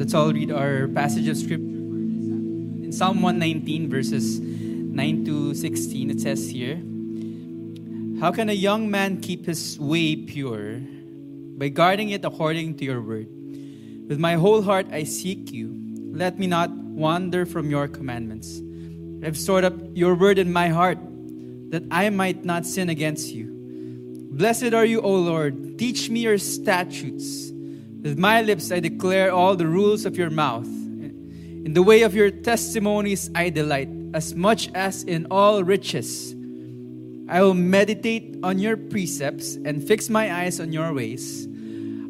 let's all read our passage of scripture. In Psalm 119, verses 9 to 16, it says here How can a young man keep his way pure? By guarding it according to your word. With my whole heart I seek you. Let me not wander from your commandments. I've stored up your word in my heart that I might not sin against you. Blessed are you, O Lord. Teach me your statutes. With my lips I declare all the rules of your mouth. In the way of your testimonies I delight, as much as in all riches. I will meditate on your precepts and fix my eyes on your ways.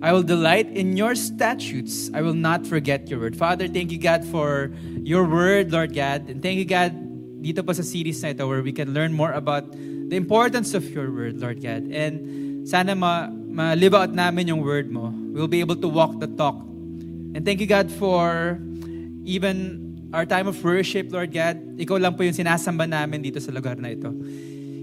I will delight in your statutes. I will not forget your word. Father, thank you, God, for your word, Lord God. And thank you, God, dito pa sa series na ito where we can learn more about the importance of your word, Lord God. And sana ma, ma-live out namin yung word mo. We'll be able to walk the talk. And thank you, God, for even our time of worship, Lord God. Ikaw lang po yung sinasamba namin dito sa lugar na ito.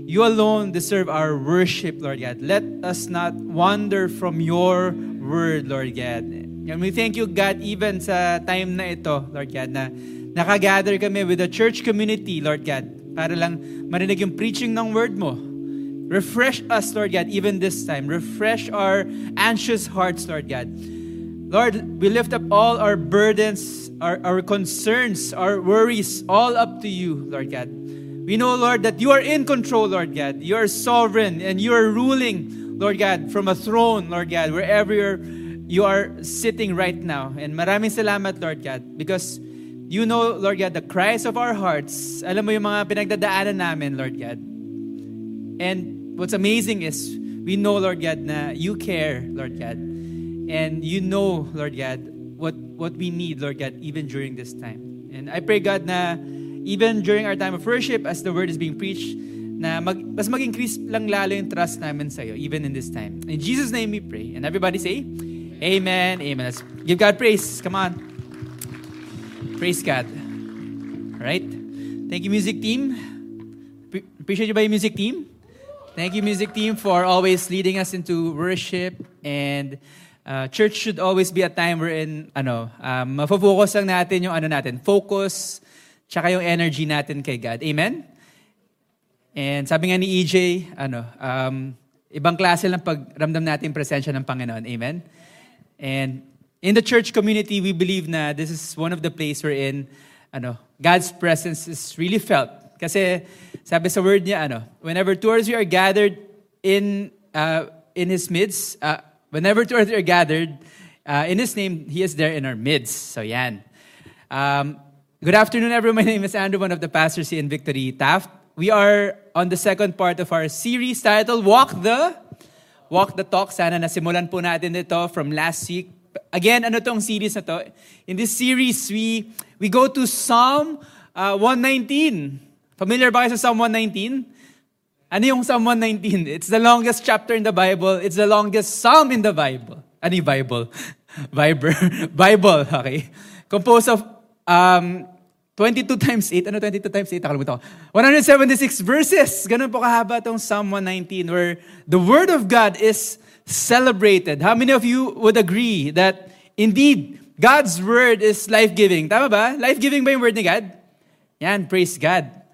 You alone deserve our worship, Lord God. Let us not wander from your word, Lord God. And we thank you, God, even sa time na ito, Lord God, na nakagather kami with the church community, Lord God, para lang marinig yung preaching ng word mo. Refresh us, Lord God, even this time. Refresh our anxious hearts, Lord God. Lord, we lift up all our burdens, our, our concerns, our worries, all up to you, Lord God. We know, Lord, that you are in control, Lord God. You are sovereign and you are ruling, Lord God, from a throne, Lord God, wherever you're, you are sitting right now. And maraming salamat, Lord God, because you know, Lord God, the cries of our hearts. Alam mo yung mga pinagdadaanan namin, Lord God. And what's amazing is we know, Lord God, na you care, Lord God. And you know, Lord God, what, what we need, Lord God, even during this time. And I pray, God, na even during our time of worship, as the word is being preached, na mag, mas mag-increase lang lalo yung trust namin sa'yo, even in this time. In Jesus' name we pray. And everybody say, Amen, Amen. Let's give God praise. Come on. Praise God. All right. Thank you, music team. Pre- appreciate you by music team. Thank you, music team, for always leading us into worship. And uh, church should always be a time wherein, ano, um, mafocus lang natin yung ano natin, focus, tsaka yung energy natin kay God. Amen? And sabi nga ni EJ, ano, um, ibang klase lang pagramdam natin presensya ng Panginoon. Amen? And in the church community, we believe na this is one of the place wherein ano, God's presence is really felt. Kasi sabi sa word niya, ano, whenever two or three are gathered in, uh, in His midst, uh, whenever two or three are gathered uh, in His name, He is there in our midst. So yan. Um, good afternoon, everyone. My name is Andrew, one of the pastors here in Victory Taft. We are on the second part of our series titled Walk the Walk the Talk. Sana nasimulan po natin ito from last week. Again, ano tong series na to? In this series, we, we go to Psalm uh, 119. Familiar ba kayo sa Psalm 119? Ano yung Psalm 119? It's the longest chapter in the Bible. It's the longest psalm in the Bible. Ano Bible? Bible. Bible, okay. Composed of um, 22 times 8. Ano 22 times 8? Nakalimutan ko. 176 verses. Ganun po kahaba itong Psalm 119 where the Word of God is celebrated. How many of you would agree that indeed, God's Word is life-giving? Tama ba? Life-giving ba yung Word ni God? Yan, praise God.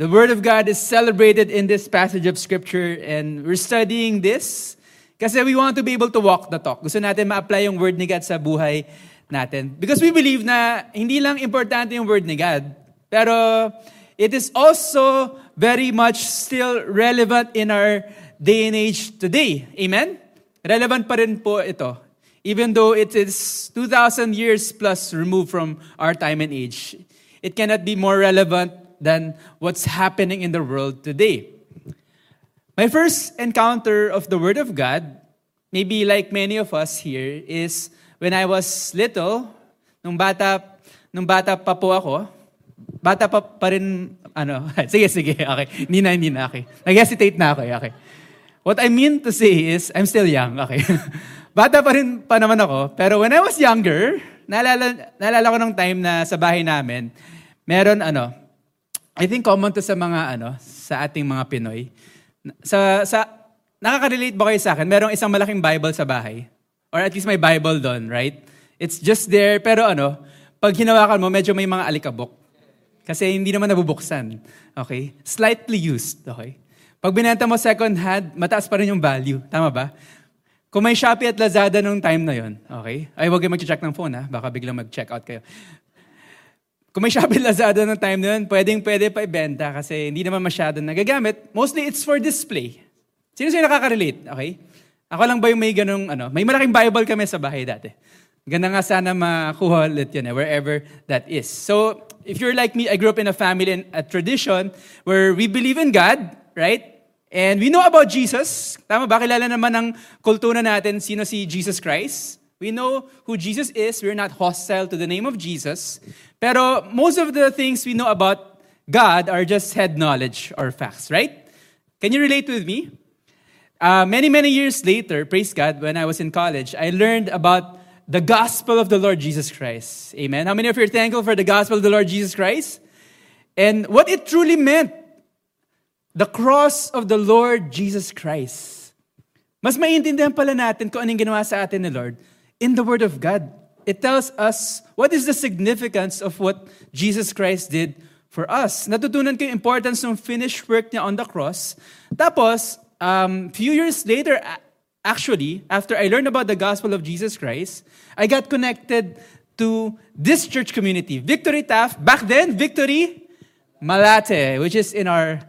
The Word of God is celebrated in this passage of Scripture and we're studying this kasi we want to be able to walk the talk. Gusto natin ma-apply yung Word ni God sa buhay natin. Because we believe na hindi lang importante yung Word ni God, pero it is also very much still relevant in our day and age today. Amen? Relevant pa rin po ito. Even though it is 2,000 years plus removed from our time and age, it cannot be more relevant than what's happening in the world today. My first encounter of the Word of God, maybe like many of us here, is when I was little, nung bata, nung bata pa po ako, bata pa, pa rin, ano, sige, sige, okay. Hindi na, hindi na, okay. Nag-hesitate na ako, okay. What I mean to say is, I'm still young, okay. bata pa rin pa naman ako, pero when I was younger, naalala, naalala ko nung time na sa bahay namin, meron, ano, I think common to sa mga, ano, sa ating mga Pinoy. Sa, sa, nakaka-relate ba kayo sa akin? Merong isang malaking Bible sa bahay. Or at least may Bible doon, right? It's just there, pero ano, pag hinawakan mo, medyo may mga alikabok. Kasi hindi naman nabubuksan. Okay? Slightly used. Okay? Pag binenta mo second hand, mataas pa rin yung value. Tama ba? Kung may Shopee at Lazada nung time na yon, okay? Ay, huwag kayo mag-check ng phone, ha? Baka biglang mag-check out kayo. Kung may Shopee Lazada nung time na yun, pwedeng pwede pa ibenta kasi hindi naman masyado nagagamit. Mostly, it's for display. Sino sino nakaka-relate? Okay? Ako lang ba yung may ganung, ano, may malaking Bible kami sa bahay dati. Ganda nga sana makuha ulit yun, eh, wherever that is. So, if you're like me, I grew up in a family and a tradition where we believe in God, right? And we know about Jesus. Tama ba? Kilala naman ng kultura natin sino si Jesus Christ. We know who Jesus is. We're not hostile to the name of Jesus. Pero most of the things we know about God are just head knowledge or facts, right? Can you relate with me? Uh, many, many years later, praise God, when I was in college, I learned about the gospel of the Lord Jesus Christ. Amen. How many of you are thankful for the gospel of the Lord Jesus Christ? And what it truly meant. The cross of the Lord Jesus Christ. Mas maintindihan pala natin kung anong ginawa sa atin ni Lord in the Word of God. It tells us what is the significance of what Jesus Christ did for us. Natutunan ko yung importance ng finished work niya on the cross. Tapos, um, few years later, actually, after I learned about the gospel of Jesus Christ, I got connected to this church community, Victory Taft. Back then, Victory Malate, which is in our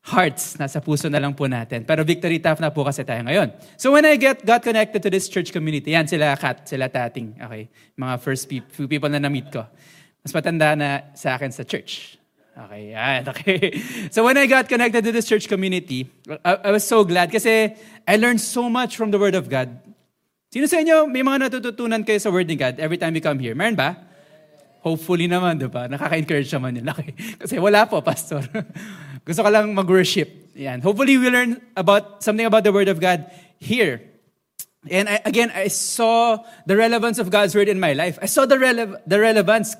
hearts. Nasa puso na lang po natin. Pero Victory Taft na po kasi tayo ngayon. So when I get got connected to this church community, yan sila Kat, sila Tating. Okay, mga first few people na na-meet ko. Mas matanda na sa akin sa church. Okay, yan. Okay. So when I got connected to this church community, I, I was so glad kasi I learned so much from the Word of God. Sino sa inyo, may mga natututunan kayo sa Word ni God every time you come here? Meron ba? Hopefully naman, di ba? Nakaka-encourage naman yun. Okay. Kasi wala po, Pastor. Gusto ko lang mag-worship. Yan. Hopefully we learn about something about the Word of God here. And I, again, I saw the relevance of God's Word in my life. I saw the, rele- the relevance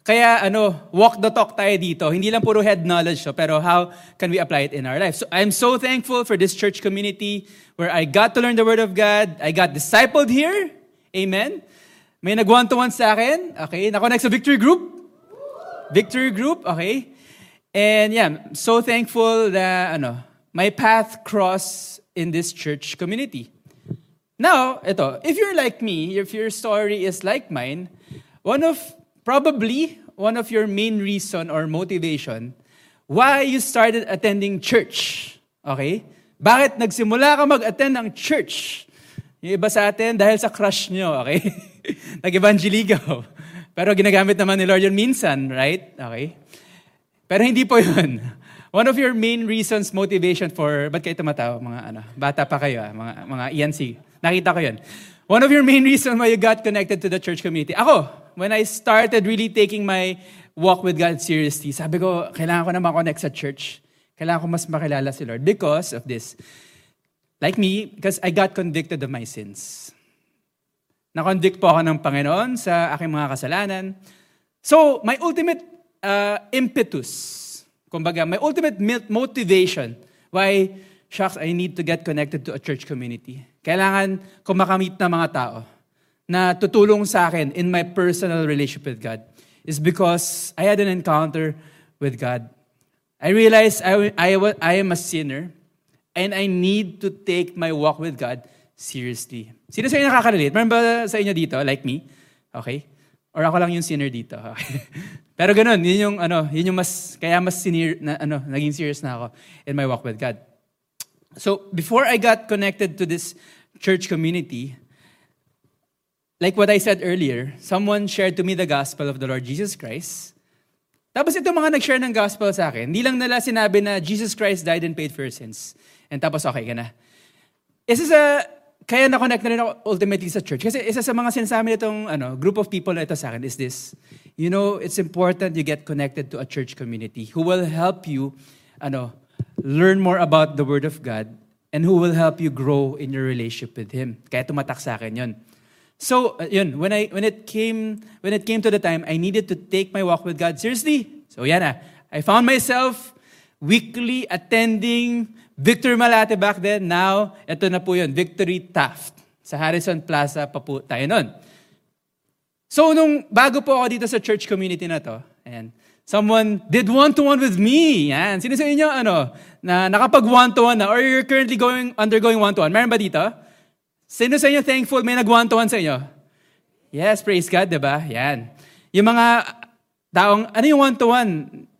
kaya ano, walk the talk tayo dito. Hindi lang puro head knowledge to, pero how can we apply it in our life? So I'm so thankful for this church community where I got to learn the Word of God. I got discipled here. Amen. May nag one-to-one sa akin. Okay. Nakonect sa Victory Group. Victory Group. Okay. And yeah, so thankful that ano, my path crossed in this church community. Now, ito, if you're like me, if your story is like mine, one of probably one of your main reason or motivation why you started attending church. Okay? Bakit nagsimula ka mag-attend ng church? Yung iba sa atin, dahil sa crush nyo, okay? Nag-evangeligaw. Pero ginagamit naman ni Lord yun minsan, right? Okay? Pero hindi po yun. One of your main reasons, motivation for, ba't kayo tumatawa? Mga ano, bata pa kayo, ah, mga, mga ENC. Nakita ko yun. One of your main reasons why you got connected to the church community. Ako, when I started really taking my walk with God seriously, sabi ko, kailangan ko na connect sa church. Kailangan ko mas makilala si Lord because of this. Like me, because I got convicted of my sins. Na-convict po ako ng Panginoon sa aking mga kasalanan. So, my ultimate uh, impetus, kumbaga, my ultimate motivation why, shucks, I need to get connected to a church community kailangan ko makamit na mga tao na tutulong sa akin in my personal relationship with God is because I had an encounter with God. I realized I, I, I am a sinner and I need to take my walk with God seriously. Sino sa inyo nakaka-relate? Meron ba sa inyo dito, like me? Okay? Or ako lang yung sinner dito? Okay. Pero ganun, yun yung, ano, yun yung mas, kaya mas sinir, na, ano, naging serious na ako in my walk with God. So before I got connected to this church community, like what I said earlier, someone shared to me the gospel of the Lord Jesus Christ. Tapos ito mga nag-share ng gospel sa akin, hindi lang nila sinabi na Jesus Christ died and paid for your sins. And tapos okay ka na. Isa sa, kaya na-connect na rin ako ultimately sa church. Kasi isa sa mga sinasabi nitong ano, group of people na ito sa akin is this. You know, it's important you get connected to a church community who will help you ano, learn more about the Word of God and who will help you grow in your relationship with Him. Kaya tumatak sa akin yun. So, uh, yun, when, I, when, it came, when it came to the time, I needed to take my walk with God seriously. So, yan na. I found myself weekly attending Victory Malate back then. Now, ito na po yun, Victory Taft. Sa Harrison Plaza pa po tayo nun. So, nung bago po ako dito sa church community na to, and someone did one-to-one with me. Yan. Sino sa inyo, ano, na nakapag one-to-one na, or you're currently going, undergoing one-to-one? Meron ba dito? Sino sa inyo thankful may nag one-to-one sa inyo? Yes, praise God, di ba? Yan. Yung mga taong, ano yung one-to-one?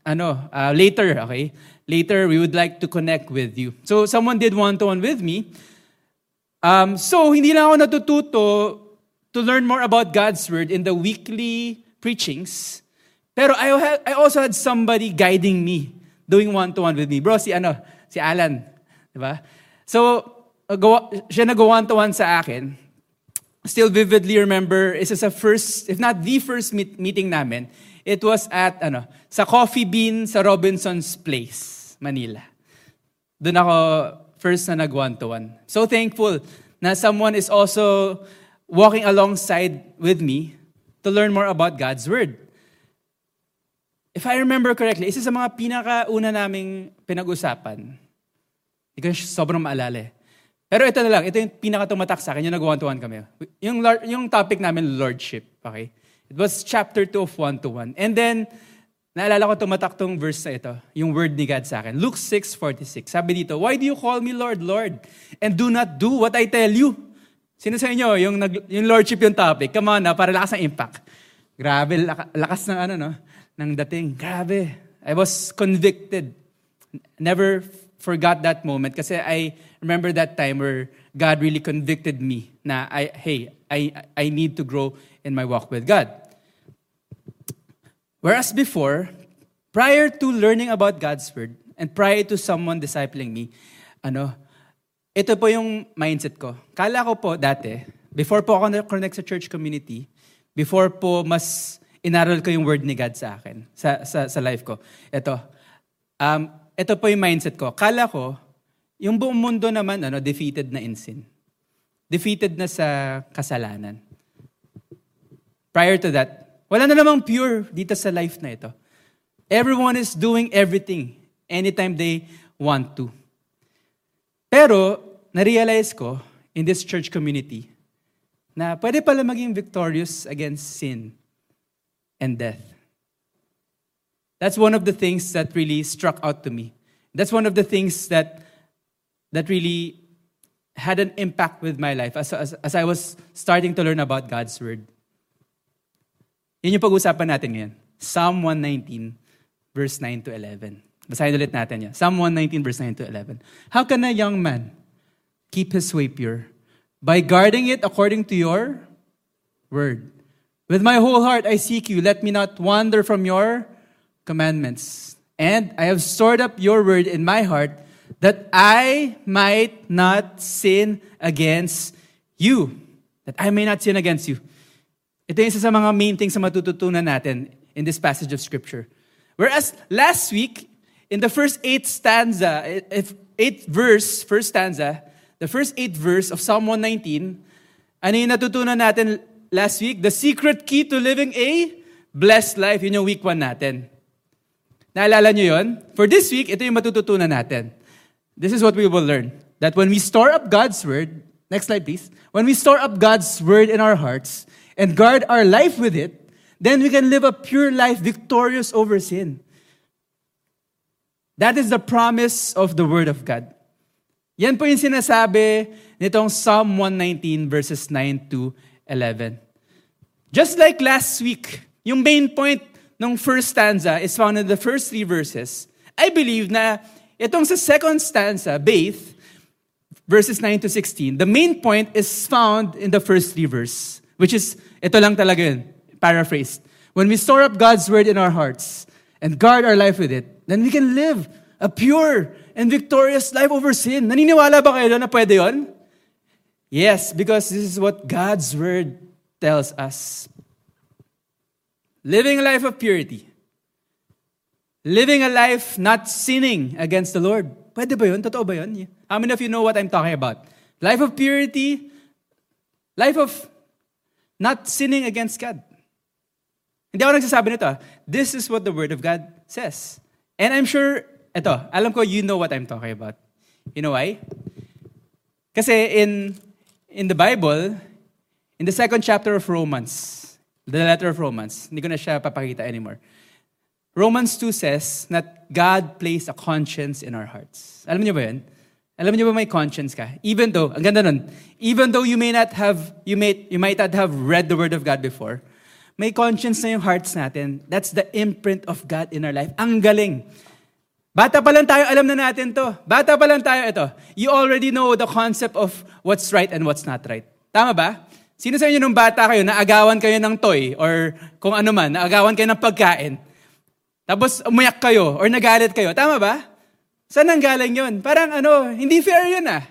Ano, uh, later, okay? Later, we would like to connect with you. So, someone did one-to-one with me. Um, so, hindi lang ako natututo to learn more about God's Word in the weekly preachings. Pero I, had, I also had somebody guiding me, doing one-to-one with me. Bro, si ano, si Alan. Diba? So, uh, gawa, siya nag one-to-one sa akin. Still vividly remember, isa sa first, if not the first meet, meeting namin, it was at, ano, sa Coffee Bean sa Robinson's Place, Manila. Doon ako first na nag one-to-one. So thankful na someone is also walking alongside with me to learn more about God's Word. If I remember correctly, isa sa mga pinakauna naming pinag-usapan, hindi ko sobrang maalala eh. Pero ito na lang, ito yung pinaka-tumatak sa akin, yung nag-one-to-one kami. Yung, yung topic namin, Lordship. Okay? It was chapter 2 of one-to-one. And then, naalala ko tumatak tong verse na ito, yung word ni God sa akin. Luke 6.46. Sabi dito, Why do you call me Lord, Lord, and do not do what I tell you? Sino sa inyo, yung, nag, yung lordship yung topic? Come on na, para lakas ng impact. Grabe, lakas ng ano, no? Ng dating. Grabe. I was convicted. Never forgot that moment kasi I remember that time where God really convicted me na I, hey, I, I need to grow in my walk with God. Whereas before, prior to learning about God's Word and prior to someone discipling me, ano, ito po yung mindset ko. Kala ko po dati, before po ako na-connect sa church community, before po mas inaral ko yung word ni God sa akin, sa, sa, sa life ko. Ito, um, ito po yung mindset ko. Kala ko, yung buong mundo naman, ano, defeated na in sin. Defeated na sa kasalanan. Prior to that, wala na namang pure dito sa life na ito. Everyone is doing everything anytime they want to. Pero, na-realize ko in this church community na pwede pala maging victorious against sin and death. That's one of the things that really struck out to me. That's one of the things that, that really had an impact with my life as, as, as I was starting to learn about God's Word. Yun yung pag-usapan natin ngayon. Psalm 119, verse 9 to 11. Basahin ulit natin yan. Psalm 119 verse 9 to 11. How can a young man keep his way pure? By guarding it according to your word. With my whole heart I seek you. Let me not wander from your commandments. And I have stored up your word in my heart that I might not sin against you. That I may not sin against you. Ito yung isa sa mga main things na matututunan natin in this passage of Scripture. Whereas last week, in the first eight stanza, if eight verse, first stanza, the first eight verse of Psalm 119, ano yung natutunan natin last week? The secret key to living a blessed life. Yun yung week one natin. Naalala nyo yun? For this week, ito yung matututunan natin. This is what we will learn. That when we store up God's word, next slide please. When we store up God's word in our hearts and guard our life with it, then we can live a pure life victorious over sin. That is the promise of the Word of God. Yan po yung sinasabi nitong Psalm 119 verses 9 to 11. Just like last week, yung main point ng first stanza is found in the first three verses. I believe na itong sa second stanza, Baith, verses 9 to 16, the main point is found in the first three verse, which is, ito lang talaga yun, paraphrased. When we store up God's word in our hearts, and guard our life with it, then we can live a pure and victorious life over sin. Naniniwala ba kayo na pwede yon? Yes, because this is what God's word tells us. Living a life of purity. Living a life not sinning against the Lord. Pwede ba yun? Totoo ba yun? How many of you know what I'm talking about? Life of purity, life of not sinning against God. Hindi ako nagsasabi nito. Ah. This is what the Word of God says. And I'm sure, ito, alam ko you know what I'm talking about. You know why? Kasi in, in the Bible, in the second chapter of Romans, the letter of Romans. Hindi ko na siya papakita anymore. Romans 2 says that God placed a conscience in our hearts. Alam niyo ba yun? Alam niyo ba may conscience ka? Even though, ang ganda nun, even though you may not have, you, may, you might not have read the Word of God before, may conscience na yung hearts natin. That's the imprint of God in our life. Ang galing. Bata pa lang tayo, alam na natin to. Bata pa lang tayo, ito. You already know the concept of what's right and what's not right. Tama ba? Sino sa inyo nung bata kayo, naagawan kayo ng toy or kung ano man, naagawan kayo ng pagkain, tapos umayak kayo or nagalit kayo. Tama ba? Saan ang galing yun? Parang ano, hindi fair yun ah.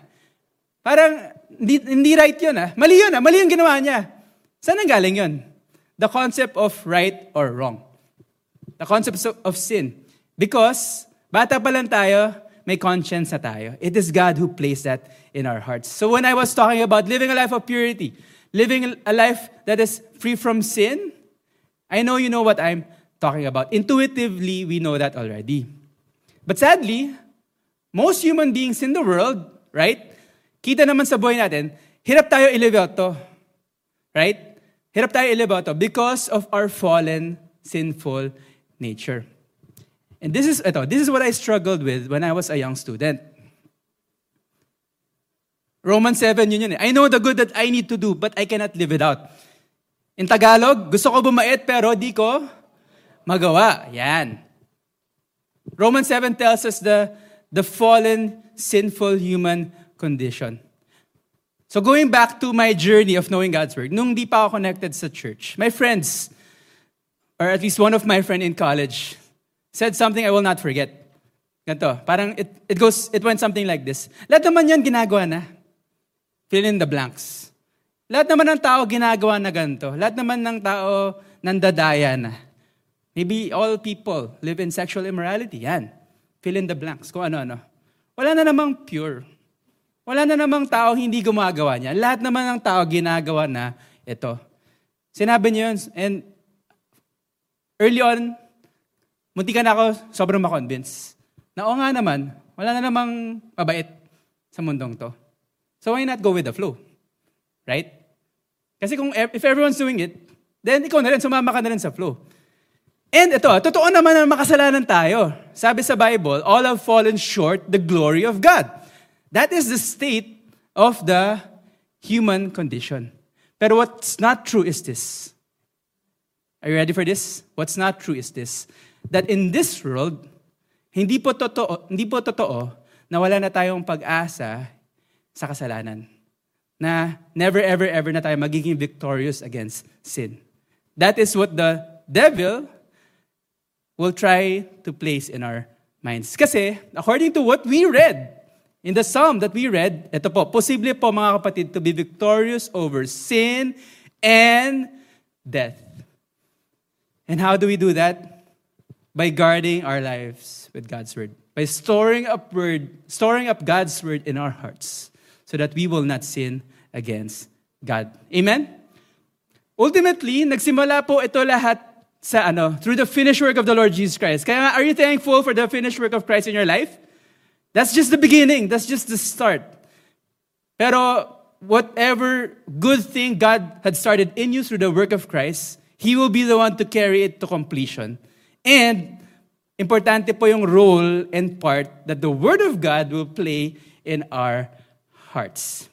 Parang hindi, hindi right yun ah. Mali yun ah. Mali yung ginawa niya. Saan ang galing yun? The concept of right or wrong. The concept of sin. Because, bata pa lang tayo, may conscience na tayo. It is God who placed that in our hearts. So when I was talking about living a life of purity, living a life that is free from sin, I know you know what I'm talking about. Intuitively, we know that already. But sadly, most human beings in the world, right? Kita naman sa buhay natin, hirap tayo i-live to. Right? Hirap tayo i-live to because of our fallen, sinful nature. And this is, ito, this is what I struggled with when I was a young student. Romans 7, yun yun eh. I know the good that I need to do, but I cannot live it out. In Tagalog, gusto ko bumait pero di ko magawa. Yan. Romans 7 tells us the, the fallen, sinful human condition. So going back to my journey of knowing God's Word, nung di pa ako connected sa church, my friends, or at least one of my friend in college, said something I will not forget. Ganto, parang it, it goes, it went something like this. Lahat naman yan ginagawa na. Fill in the blanks. Lahat naman ng tao ginagawa na ganito. Lahat naman ng tao nandadaya na. Maybe all people live in sexual immorality. Yan. Fill in the blanks. Kung ano-ano. Wala na namang pure. Wala na namang tao hindi gumagawa niya. Lahat naman ng tao ginagawa na ito. Sinabi niyo yun. And early on, munti ka na ako sobrang makonvince. Na o nga naman, wala na namang mabait sa mundong to. So why not go with the flow? Right? Kasi kung if everyone's doing it, then ikaw na rin, sumama ka na rin sa flow. And ito, totoo naman na makasalanan tayo. Sabi sa Bible, all have fallen short the glory of God. That is the state of the human condition. Pero what's not true is this. Are you ready for this? What's not true is this. That in this world, hindi po totoo, hindi po totoo na wala na tayong pag-asa sa kasalanan. Na never, ever, ever na tayo magiging victorious against sin. That is what the devil will try to place in our minds. Kasi, according to what we read, in the psalm that we read, ito po, posible po mga kapatid to be victorious over sin and death. And how do we do that? By guarding our lives with God's word. By storing up word, storing up God's word in our hearts so that we will not sin against God. Amen? Ultimately, nagsimula po ito lahat sa ano, through the finished work of the Lord Jesus Christ. Kaya are you thankful for the finished work of Christ in your life? That's just the beginning. That's just the start. Pero whatever good thing God had started in you through the work of Christ, He will be the one to carry it to completion. And importante po yung role and part that the Word of God will play in our hearts.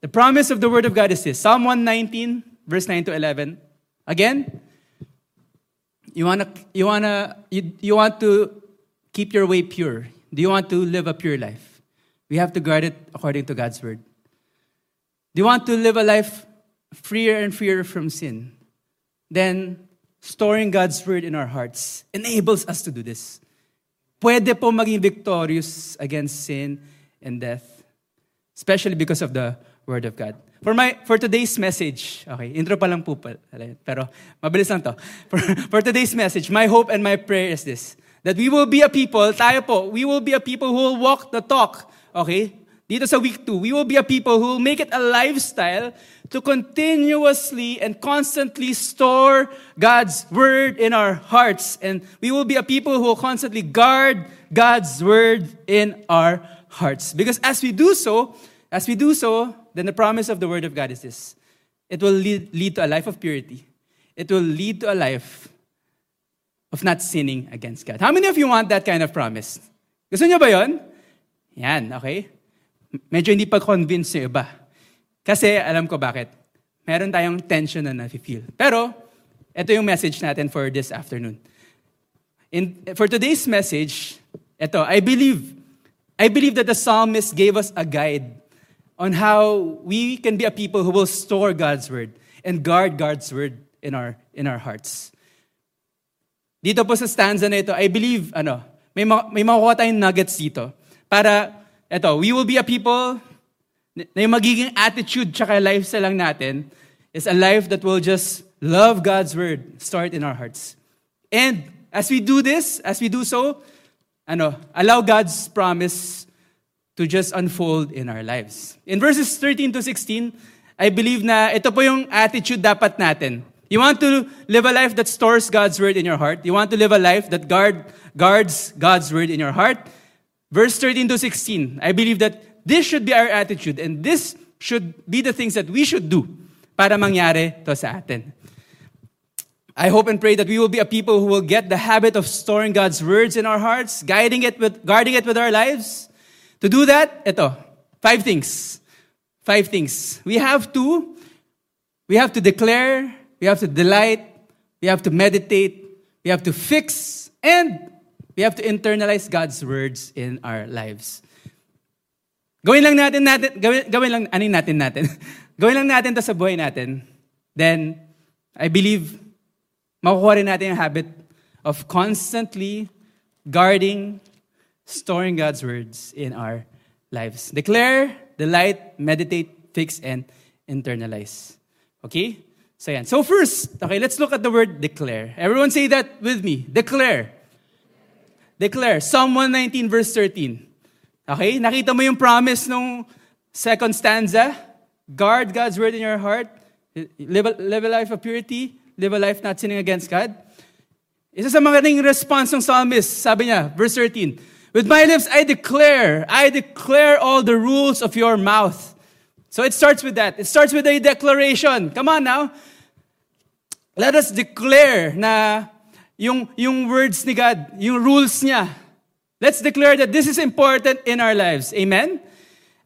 The promise of the Word of God is this Psalm 119, verse 9 to 11. Again, you wanna, you wanna, you, you want to keep your way pure. Do you want to live a pure life? We have to guard it according to God's word. Do you want to live a life freer and freer from sin? Then, storing God's word in our hearts enables us to do this. Pwede po maging victorious against sin and death, especially because of the word of God. For, my, for today's message, okay, intro pa lang po pa, pero mabilis lang to. For, for today's message, my hope and my prayer is this, that we will be a people, tayo po, we will be a people who will walk the talk, okay? Dito sa week 2, we will be a people who will make it a lifestyle to continuously and constantly store God's word in our hearts. And we will be a people who will constantly guard God's word in our hearts. Because as we do so, as we do so, then the promise of the Word of God is this it will lead, lead to a life of purity. it will lead to a life of not sinning against God. How many of you want that kind of promise? Gusto niyo ba yon? Yan, okay? Medyo hindi pa convince yung iba. Kasi alam ko bakit. Meron tayong tension na nafe-feel. Pero, ito yung message natin for this afternoon. In, for today's message, ito, I believe, I believe that the psalmist gave us a guide on how we can be a people who will store God's word and guard God's word in our, in our hearts. Dito po sa stanza na ito, I believe, ano, may, may makuha tayong nuggets dito. Para, ito, we will be a people na yung magiging attitude tsaka lifestyle lang natin is a life that will just love God's word, start in our hearts. And as we do this, as we do so, ano, allow God's promise to just unfold in our lives. In verses 13 to 16, I believe na ito po yung attitude dapat natin. You want to live a life that stores God's word in your heart. You want to live a life that guard, guards God's word in your heart. Verse 13 to 16, I believe that this should be our attitude and this should be the things that we should do para mangyari to sa atin. I hope and pray that we will be a people who will get the habit of storing God's words in our hearts, guiding it with, guarding it with our lives. To do that, ito, five things. Five things. We have to, we have to declare, we have to delight, we have to meditate, we have to fix, and we have to internalize God's words in our lives. Gawin lang natin natin, gawin, gawin lang, anin natin natin. gawin lang natin to sa buhay natin. Then, I believe, makukuha rin natin yung habit of constantly guarding, storing God's words in our lives. Declare, delight, meditate, fix, and internalize. Okay? So yan. So first, okay, let's look at the word declare. Everyone say that with me. Declare. Declare. Psalm 119 verse 13. Okay? Nakita mo yung promise nung second stanza? Guard God's word in your heart. Live a, live a life of purity. Live a life not sinning against God. Isa sa mga ring response ng psalmist, sabi niya, verse 13, With my lips I declare, I declare all the rules of your mouth. So it starts with that. It starts with a declaration. Come on now. Let us declare na yung, yung words ni God, yung rules niya, Let's declare that this is important in our lives. Amen?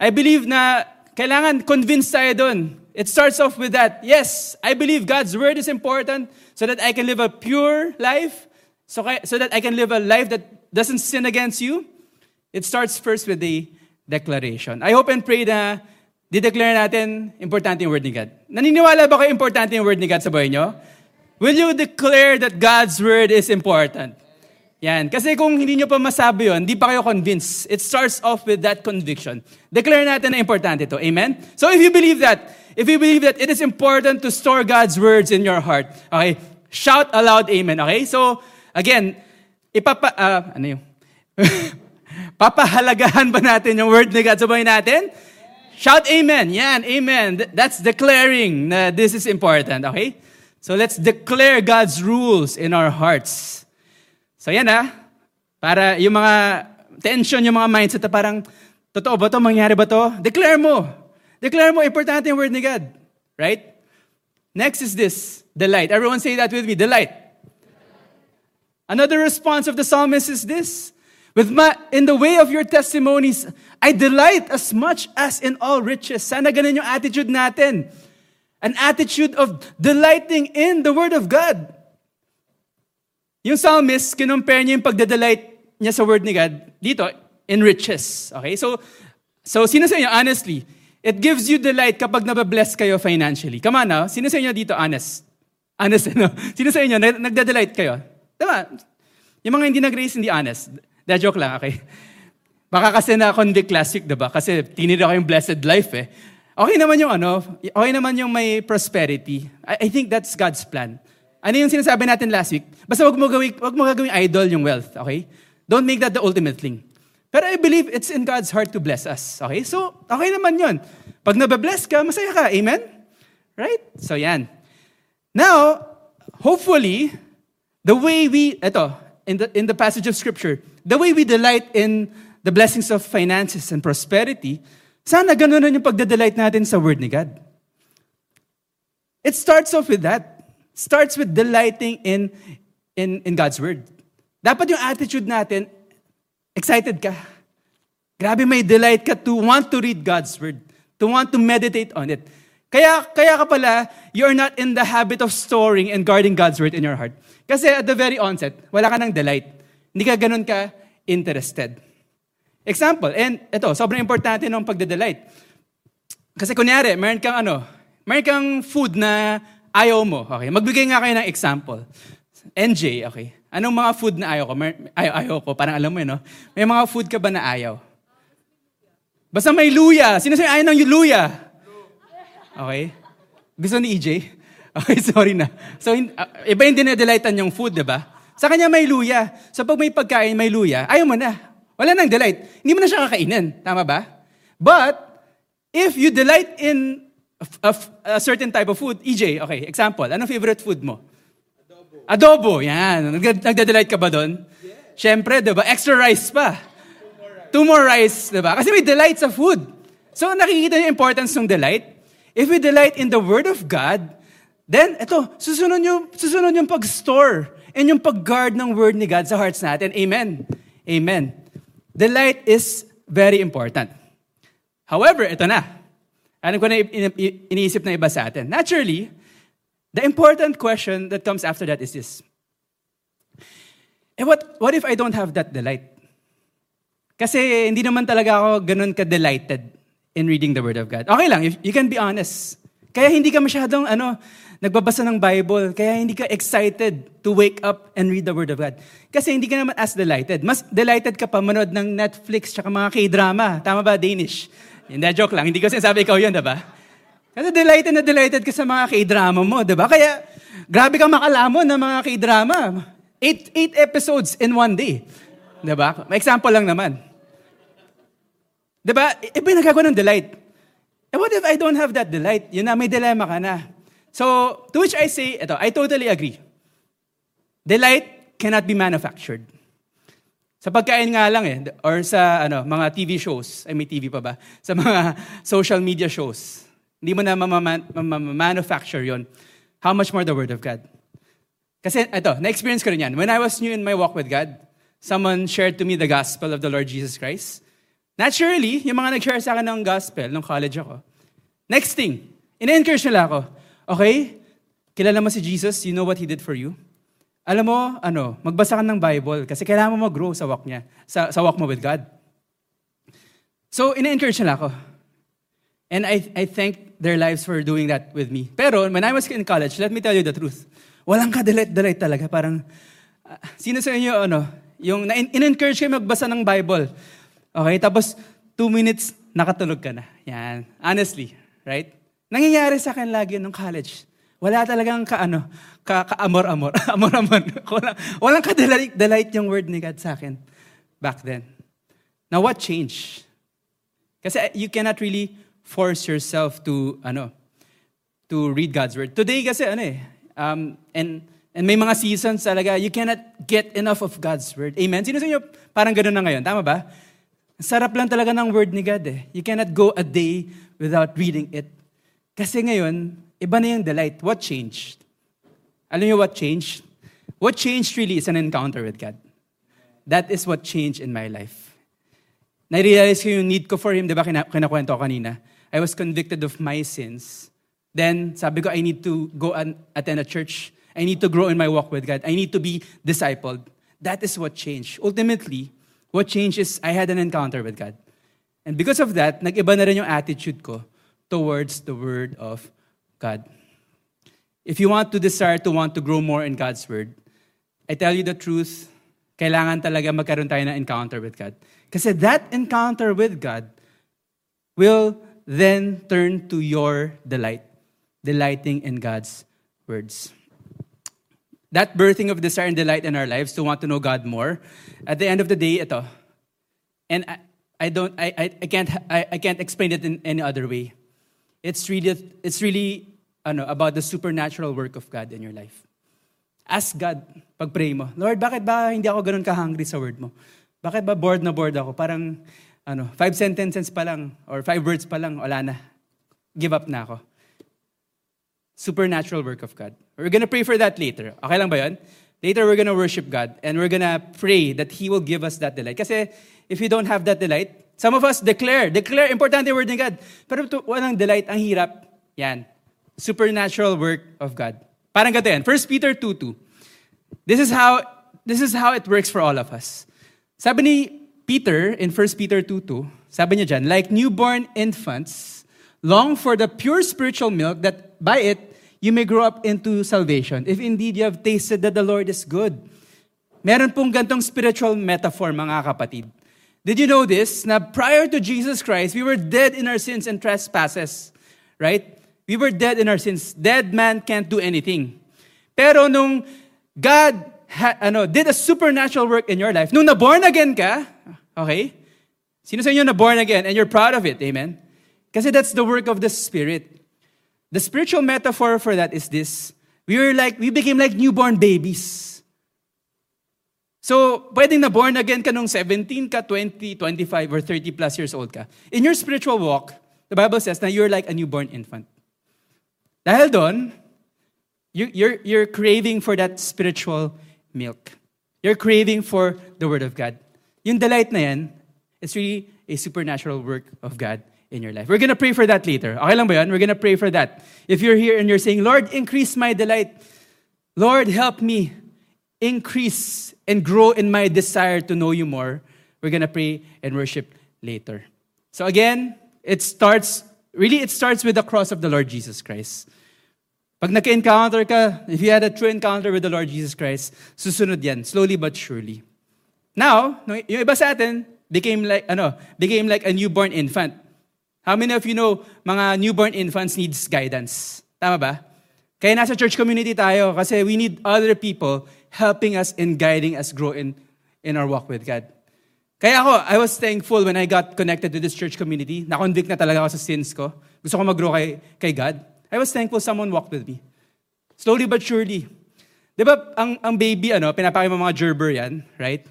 I believe na kailangan convince tayo dun. It starts off with that. Yes, I believe God's word is important so that I can live a pure life, so, so that I can live a life that doesn't sin against you. It starts first with the declaration. I hope and pray na di-declare natin importante yung word ni God. Naniniwala ba kayo importante yung word ni God sa buhay nyo? Will you declare that God's word is important? Yan. Kasi kung hindi nyo pa masabi yon, hindi pa kayo convinced. It starts off with that conviction. Declare natin na importante ito. Amen? So if you believe that, if you believe that it is important to store God's words in your heart, okay, shout aloud amen. Okay? So, again, ipapa, uh, ano yung? Papahalagahan ba natin yung word ni God sa natin? Shout amen. Yan, amen. That's declaring na this is important, okay? So let's declare God's rules in our hearts. So yan ah, para yung mga tension, yung mga mindset na parang, totoo ba to? Mangyari ba to? Declare mo. Declare mo, importante yung word ni God. Right? Next is this, delight. Everyone say that with me, delight. Another response of the psalmist is this, with my, in the way of your testimonies, I delight as much as in all riches. Sana ganun yung attitude natin. An attitude of delighting in the Word of God. Yung psalmist, kinumpare niya yung pagdadelight niya sa word ni God dito, in riches. Okay? So, so sino sa inyo, honestly, it gives you delight kapag nababless kayo financially. Come on now, sino sa inyo dito honest? Honest, no? Sino sa inyo, nagda-delight kayo? Diba? Yung mga hindi nag-raise, hindi honest. Da joke lang, okay? Baka kasi na convict last week, diba? Kasi tinira ko yung blessed life eh. Okay naman yung ano, okay naman yung may prosperity. I, I think that's God's plan. Ano yung sinasabi natin last week? Basta wag mo gawing, wag mo gagawing idol yung wealth, okay? Don't make that the ultimate thing. Pero I believe it's in God's heart to bless us. Okay? So, okay naman yun. Pag nababless ka, masaya ka. Amen? Right? So, yan. Now, hopefully, the way we, ito, in the, in the passage of Scripture, the way we delight in the blessings of finances and prosperity, sana ganun yung pagdadelight natin sa Word ni God. It starts off with that. starts with delighting in, in, in God's Word. Dapat yung attitude natin, excited ka. Grabe may delight ka to want to read God's Word, to want to meditate on it. Kaya, kaya ka pala, you're not in the habit of storing and guarding God's Word in your heart. Kasi at the very onset, wala ka ng delight. Hindi ka ganun ka interested. Example, and ito, sobrang importante ng pagde-delight. Kasi kunyari, meron kang ano, meron kang food na ayaw mo. Okay, magbigay nga kayo ng example. NJ, okay. Anong mga food na ayaw ko? Ayaw, ayaw ko, parang alam mo yun, no? May mga food ka ba na ayaw? Basta may luya. Sino sa'yo ayaw ng luya? Okay? Gusto ni EJ? Okay, sorry na. So, uh, iba yung dinedelightan yung food, di ba? Sa kanya may luya. So, pag may pagkain, may luya, ayaw mo na. Wala nang delight. Hindi mo na siya kakainin. Tama ba? But, if you delight in a, a, a certain type of food, EJ, okay, example, anong favorite food mo? Adobo, yan. Nagda-delight ka ba doon? Yeah. Siyempre, di ba? Extra rice pa. Two more rice, di ba? Kasi may delight sa food. So, nakikita yung importance ng delight. If we delight in the Word of God, then, ito, susunod yung, susunod yung pag-store and yung pag-guard ng Word ni God sa hearts natin. Amen. Amen. Delight is very important. However, ito na. Ano ko na iniisip na iba sa atin. Naturally, The important question that comes after that is this. Eh, what, what if I don't have that delight? Kasi hindi naman talaga ako ganun ka-delighted in reading the Word of God. Okay lang, you can be honest. Kaya hindi ka masyadong ano, nagbabasa ng Bible. Kaya hindi ka excited to wake up and read the Word of God. Kasi hindi ka naman as delighted. Mas delighted ka pa manood ng Netflix tsaka mga K-drama. Tama ba, Danish? Hindi, joke lang. Hindi ko sinasabi ikaw yun, diba? Kasi delighted na delighted ka sa mga k-drama mo, di ba? Kaya, grabe kang makalamon ng mga k-drama. Eight, eight episodes in one day. Di ba? May example lang naman. Di ba? Iba yung nagagawa ng delight. And what if I don't have that delight? Yun na, may dilemma ka na. So, to which I say, ito, I totally agree. Delight cannot be manufactured. Sa pagkain nga lang eh, or sa ano, mga TV shows, ay may TV pa ba? Sa mga social media shows. Hindi mo na manufacture yon. How much more the Word of God? Kasi ito, na-experience ko rin yan. When I was new in my walk with God, someone shared to me the gospel of the Lord Jesus Christ. Naturally, yung mga nag-share sa akin ng gospel nung college ako. Next thing, ina-encourage nila ako. Okay, kilala mo si Jesus, you know what He did for you? Alam mo, ano, magbasa ka ng Bible kasi kailangan mo mag-grow sa walk niya, sa, sa walk mo with God. So, ina-encourage nila ako. And I, I thank their lives for doing that with me. Pero when I was in college, let me tell you the truth. Walang ka-delight-delight talaga. Parang, uh, sino sa inyo, ano, yung in-encourage kayo magbasa ng Bible. Okay, tapos two minutes, nakatulog ka na. Yan. Honestly, right? Nangyayari sa akin lagi nung college. Wala talagang ka, ano, ka, ka-amor-amor. Amor-amor. walang, walang ka-delight yung word ni God sa akin back then. Now, what changed? Kasi you cannot really force yourself to, ano, to read God's Word. Today kasi, ano eh, um, and, and may mga seasons talaga, you cannot get enough of God's Word. Amen? Sino sa inyo parang ganoon na ngayon? Tama ba? Sarap lang talaga ng Word ni God eh. You cannot go a day without reading it. Kasi ngayon, iba na yung delight. What changed? Alam niyo what changed? What changed really is an encounter with God. That is what changed in my life. Na-realize ko yung need ko for Him, di ba kinakwento ko kanina? I was convicted of my sins. Then, sabi ko, I need to go and attend a church. I need to grow in my walk with God. I need to be discipled. That is what changed. Ultimately, what changed is I had an encounter with God. And because of that, nag-iba na rin yung attitude ko towards the Word of God. If you want to desire to want to grow more in God's Word, I tell you the truth, kailangan talaga magkaroon tayo ng encounter with God. Kasi that encounter with God will then turn to your delight, delighting in God's words. That birthing of desire and delight in our lives to want to know God more, at the end of the day, ito. And I, I don't, I, I, I can't, I, I can't explain it in any other way. It's really, it's really ano, about the supernatural work of God in your life. Ask God, pag-pray mo, Lord, bakit ba hindi ako ganun ka-hungry sa word mo? Bakit ba bored na bored ako? Parang ano, five sentences pa lang, or five words pa lang, wala na. Give up na ako. supernatural work of God. We're gonna pray for that later. Okay lang ba yun? Later, we're gonna worship God and we're gonna pray that He will give us that delight. Kasi if you don't have that delight, some of us declare, declare, importante word ni God. Pero to, walang delight, ang hirap. Yan. Supernatural work of God. Parang ganito yan. 1 Peter 2.2. This is how, this is how it works for all of us. Sabi ni Peter in 1 Peter 2.2, sabi niya dyan, like newborn infants, long for the pure spiritual milk that by it you may grow up into salvation, if indeed you have tasted that the Lord is good. Meron pong gantong spiritual metaphor, mga kapatid. Did you know this? Na prior to Jesus Christ, we were dead in our sins and trespasses. Right? We were dead in our sins. Dead man can't do anything. Pero nung God ha, ano, did a supernatural work in your life, nung na-born again ka, okay? Sino sa inyo na-born again and you're proud of it? Amen? Kasi that's the work of the Spirit. The spiritual metaphor for that is this. We were like, we became like newborn babies. So, pwedeng na born again ka nung 17 ka, 20, 25, or 30 plus years old ka. In your spiritual walk, the Bible says na you're like a newborn infant. Dahil doon, you, you're, you're craving for that spiritual milk. You're craving for the Word of God. Yung delight na yan, it's really a supernatural work of God in your life. We're to pray for that later. Okay lang ba? We're to pray for that. If you're here and you're saying, Lord, increase my delight. Lord, help me increase and grow in my desire to know you more. We're going to pray and worship later. So again, it starts, really it starts with the cross of the Lord Jesus Christ. Pag naka-encounter ka, if you had a true encounter with the Lord Jesus Christ, susunod yan, slowly but surely. Now, yung iba sa atin, became like, ano, became like a newborn infant. How many of you know mga newborn infants needs guidance? Tama ba? Kaya nasa church community tayo kasi we need other people helping us and guiding us grow in, in our walk with God. Kaya ako, I was thankful when I got connected to this church community. Na-convict na talaga ako sa sins ko. Gusto ko mag-grow kay, kay God. I was thankful someone walked with me. Slowly but surely. Di ba, ang, ang baby, ano, pinapakay mo mga gerber yan, right?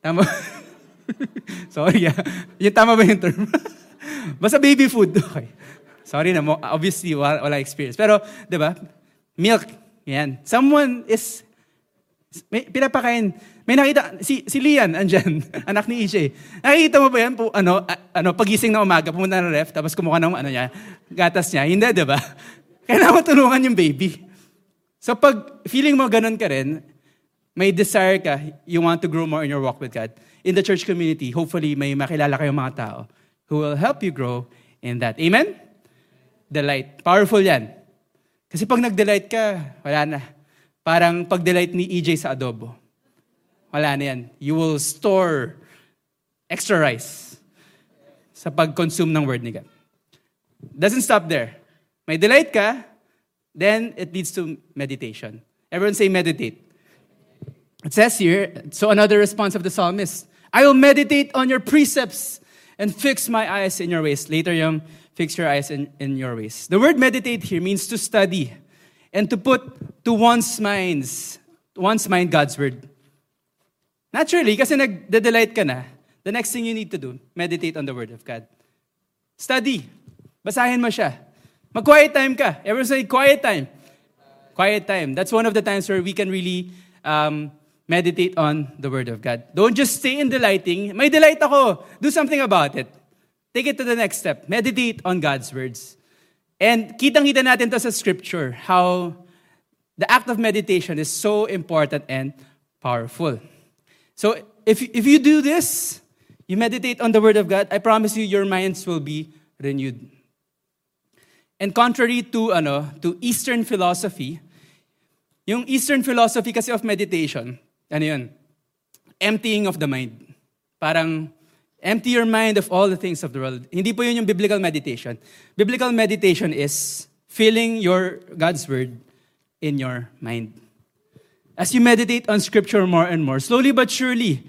Tama? Sorry, yeah. Yung tama ba yung term? Basta baby food. Okay. Sorry na, mo, obviously, wala, wala experience. Pero, di ba? Milk. Yan. Someone is, may, pinapakain. May nakita, si, si Lian, andyan, anak ni Ishe. Nakikita mo ba yan? Po, ano, a, ano, pagising na umaga, pumunta ng ref, tapos kumuha ng ano niya, gatas niya. Hindi, di ba? Kailangan tulungan yung baby. So pag feeling mo ganun ka rin, may desire ka, you want to grow more in your walk with God. In the church community, hopefully may makilala kayong mga tao who will help you grow in that. Amen? Delight. Powerful yan. Kasi pag nag-delight ka, wala na. Parang pag-delight ni EJ sa adobo. Wala na yan. You will store extra rice sa pag-consume ng word ni God. Doesn't stop there. May delight ka, then it leads to meditation. Everyone say meditate. It says here, so another response of the psalmist, I will meditate on your precepts and fix my eyes in your ways. Later yung fix your eyes in, in your ways. The word meditate here means to study and to put to one's minds, one's mind God's word. Naturally, kasi nagde-delight ka na, the next thing you need to do, meditate on the word of God. Study. Basahin mo siya. Mag-quiet time ka. Everyone say, quiet time. Quiet time. That's one of the times where we can really um, meditate on the Word of God. Don't just stay in delighting. May delight ako. Do something about it. Take it to the next step. Meditate on God's words. And kitang-kita natin to sa scripture, how the act of meditation is so important and powerful. So if, if you do this, you meditate on the Word of God, I promise you, your minds will be renewed. And contrary to, ano, to Eastern philosophy, yung Eastern philosophy kasi of meditation, ano yun? Emptying of the mind. Parang, empty your mind of all the things of the world. Hindi po yun yung biblical meditation. Biblical meditation is filling your God's word in your mind. As you meditate on scripture more and more, slowly but surely,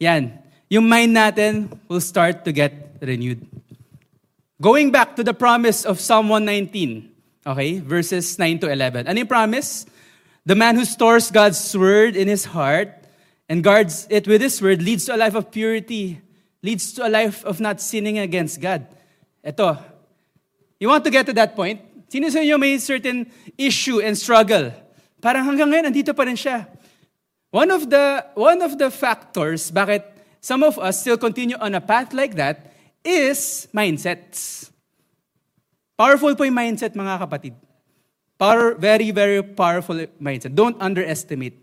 yan, yung mind natin will start to get renewed. Going back to the promise of Psalm 119, okay, verses 9 to 11. Ano promise? The man who stores God's word in his heart and guards it with his word leads to a life of purity, leads to a life of not sinning against God. Ito, you want to get to that point? Sino sa inyo may certain issue and struggle? Parang hanggang ngayon, andito pa rin siya. One of the, one of the factors bakit some of us still continue on a path like that is mindsets. Powerful po yung mindset, mga kapatid. Power, very, very powerful mindset. Don't underestimate.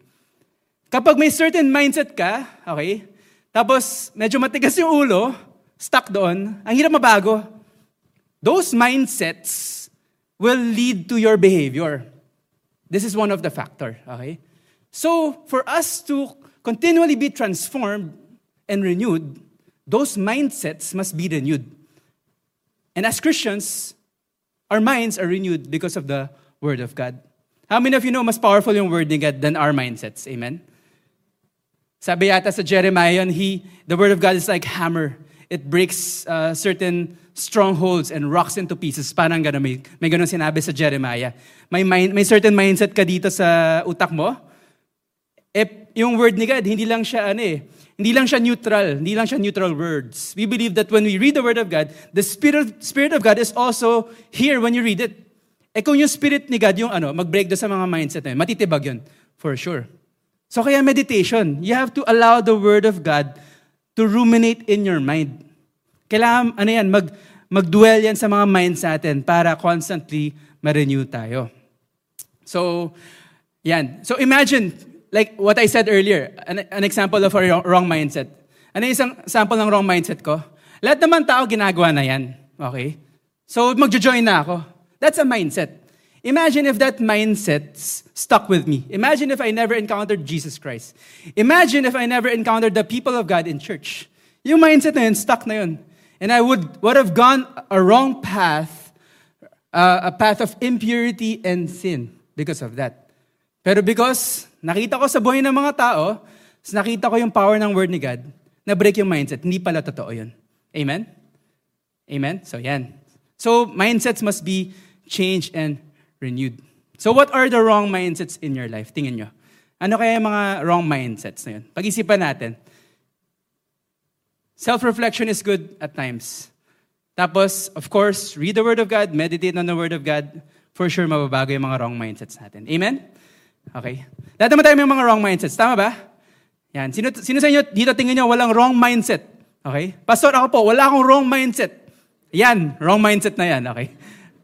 Kapag may certain mindset ka, okay, tapos medyo matigas yung ulo, stuck doon, ang hirap mabago. Those mindsets will lead to your behavior. This is one of the factor, okay? So, for us to continually be transformed and renewed, those mindsets must be renewed. And as Christians, our minds are renewed because of the Word of God. How many of you know mas powerful yung Word ni God than our mindsets? Amen? Sabi yata sa Jeremiah, he, the Word of God is like hammer. It breaks uh, certain strongholds and rocks into pieces. Parang gano'n, may, may gano'n sinabi sa Jeremiah. May, mind, may certain mindset ka dito sa utak mo. Eh, yung word ni God, hindi lang siya ano eh, hindi lang siya neutral, hindi lang siya neutral words. We believe that when we read the word of God, the spirit spirit of God is also here when you read it. Eh kung yung spirit ni God yung ano, mag-break do sa mga mindset na yun, matitibag yun, for sure. So kaya meditation, you have to allow the word of God to ruminate in your mind. Kailangan, ano yan, mag, mag-dwell yan sa mga minds natin para constantly ma-renew tayo. So, yan. So imagine, like what I said earlier, an, an example of a wrong mindset. Ano isang sample ng wrong mindset ko? Lahat naman tao ginagawa na yan. Okay? So magjo-join na ako. That's a mindset. Imagine if that mindset stuck with me. Imagine if I never encountered Jesus Christ. Imagine if I never encountered the people of God in church. Yung mindset na yun, stuck na yun. And I would, would have gone a wrong path, uh, a path of impurity and sin because of that. Pero because nakita ko sa buhay ng mga tao, nakita ko yung power ng word ni God, na break yung mindset. Hindi pala totoo yun. Amen? Amen? So yan. So mindsets must be changed and renewed. So what are the wrong mindsets in your life? Tingin nyo. Ano kaya yung mga wrong mindsets na yun? Pag-isipan natin. Self-reflection is good at times. Tapos, of course, read the Word of God, meditate on the Word of God. For sure, mababago yung mga wrong mindsets natin. Amen? Okay. Lahat naman tayo may mga wrong mindsets. Tama ba? Yan. Sino, sino sa inyo dito tingin nyo walang wrong mindset? Okay? Pastor, ako po, wala akong wrong mindset. Yan, wrong mindset na yan. Okay?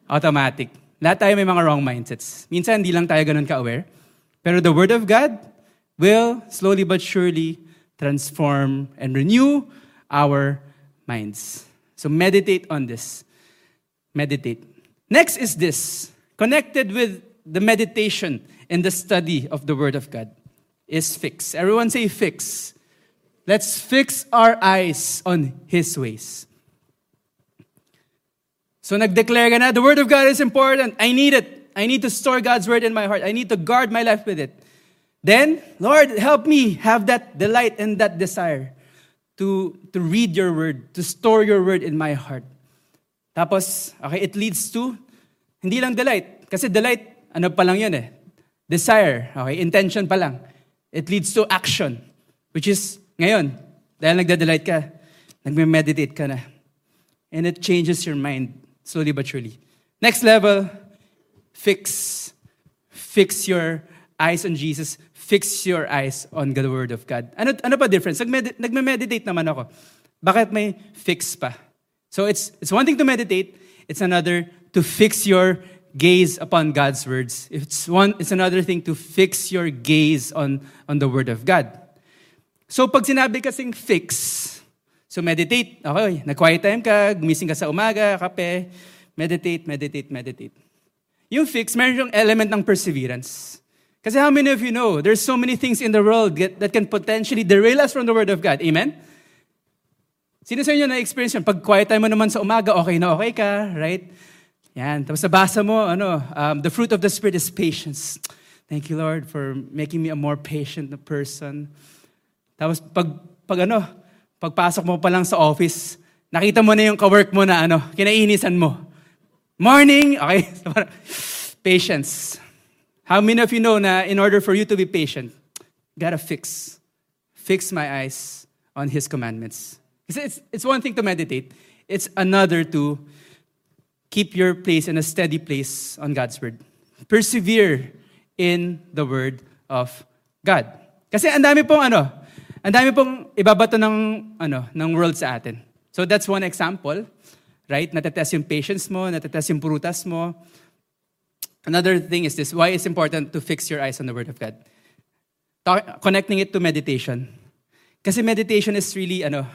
Automatic. Lahat tayo may mga wrong mindsets. Minsan, hindi lang tayo ganun ka-aware. Pero the Word of God will slowly but surely transform and renew our minds. So meditate on this. Meditate. Next is this connected with the meditation and the study of the Word of God is fix. Everyone say fix. Let's fix our eyes on His ways. So nag-declare ka na, the Word of God is important. I need it. I need to store God's Word in my heart. I need to guard my life with it. Then, Lord, help me have that delight and that desire to, to read your word, to store your word in my heart. Tapos, okay, it leads to, hindi lang delight. Kasi delight, ano pa lang yun eh. Desire, okay, intention pa lang. It leads to action, which is, ngayon, dahil nagda-delight ka, nagme-meditate ka na. And it changes your mind, slowly but surely. Next level, fix. Fix your eyes on Jesus fix your eyes on the Word of God. Ano, ano pa difference? Nagme-meditate naman ako. Bakit may fix pa? So it's, it's one thing to meditate, it's another to fix your gaze upon God's words. It's, one, it's another thing to fix your gaze on, on the Word of God. So pag sinabi kasing fix, so meditate, okay, nag-quiet time ka, gumising ka sa umaga, kape, meditate, meditate, meditate. Yung fix, meron yung element ng perseverance. Kasi how many of you know there's so many things in the world that can potentially derail us from the Word of God? Amen? Sino sa inyo na-experience yun? Pag quiet time mo naman sa umaga, okay na okay ka, right? Yan. Tapos nabasa mo, ano, um, the fruit of the Spirit is patience. Thank you, Lord, for making me a more patient person. Tapos pag, pag ano, pagpasok mo pa lang sa office, nakita mo na yung kawork mo na ano, kinainisan mo. Morning! Okay. Patience. How many of you know na in order for you to be patient, gotta fix, fix my eyes on His commandments. It's, it's one thing to meditate. It's another to keep your place in a steady place on God's Word. Persevere in the Word of God. Kasi ang dami pong ano, ang dami pong ibabato ng, ano, ng world sa atin. So that's one example, right? Natetest yung patience mo, natetest yung prutas mo. Another thing is this, why it's important to fix your eyes on the Word of God. Talk, connecting it to meditation. Kasi meditation is really, ano,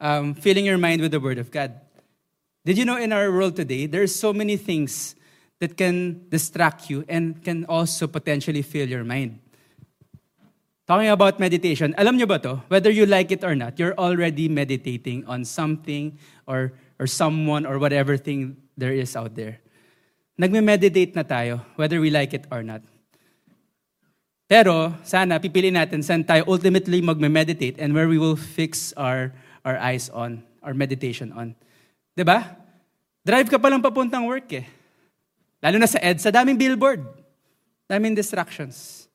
um, filling your mind with the Word of God. Did you know in our world today, there's so many things that can distract you and can also potentially fill your mind. Talking about meditation, alam nyo ba to? Whether you like it or not, you're already meditating on something or, or someone or whatever thing there is out there. Nagme-meditate na tayo, whether we like it or not. Pero, sana, pipili natin saan tayo ultimately magme-meditate and where we will fix our, our eyes on, our meditation on. ba? Diba? Drive ka pa lang papuntang work eh. Lalo na sa EDSA, daming billboard. Daming distractions.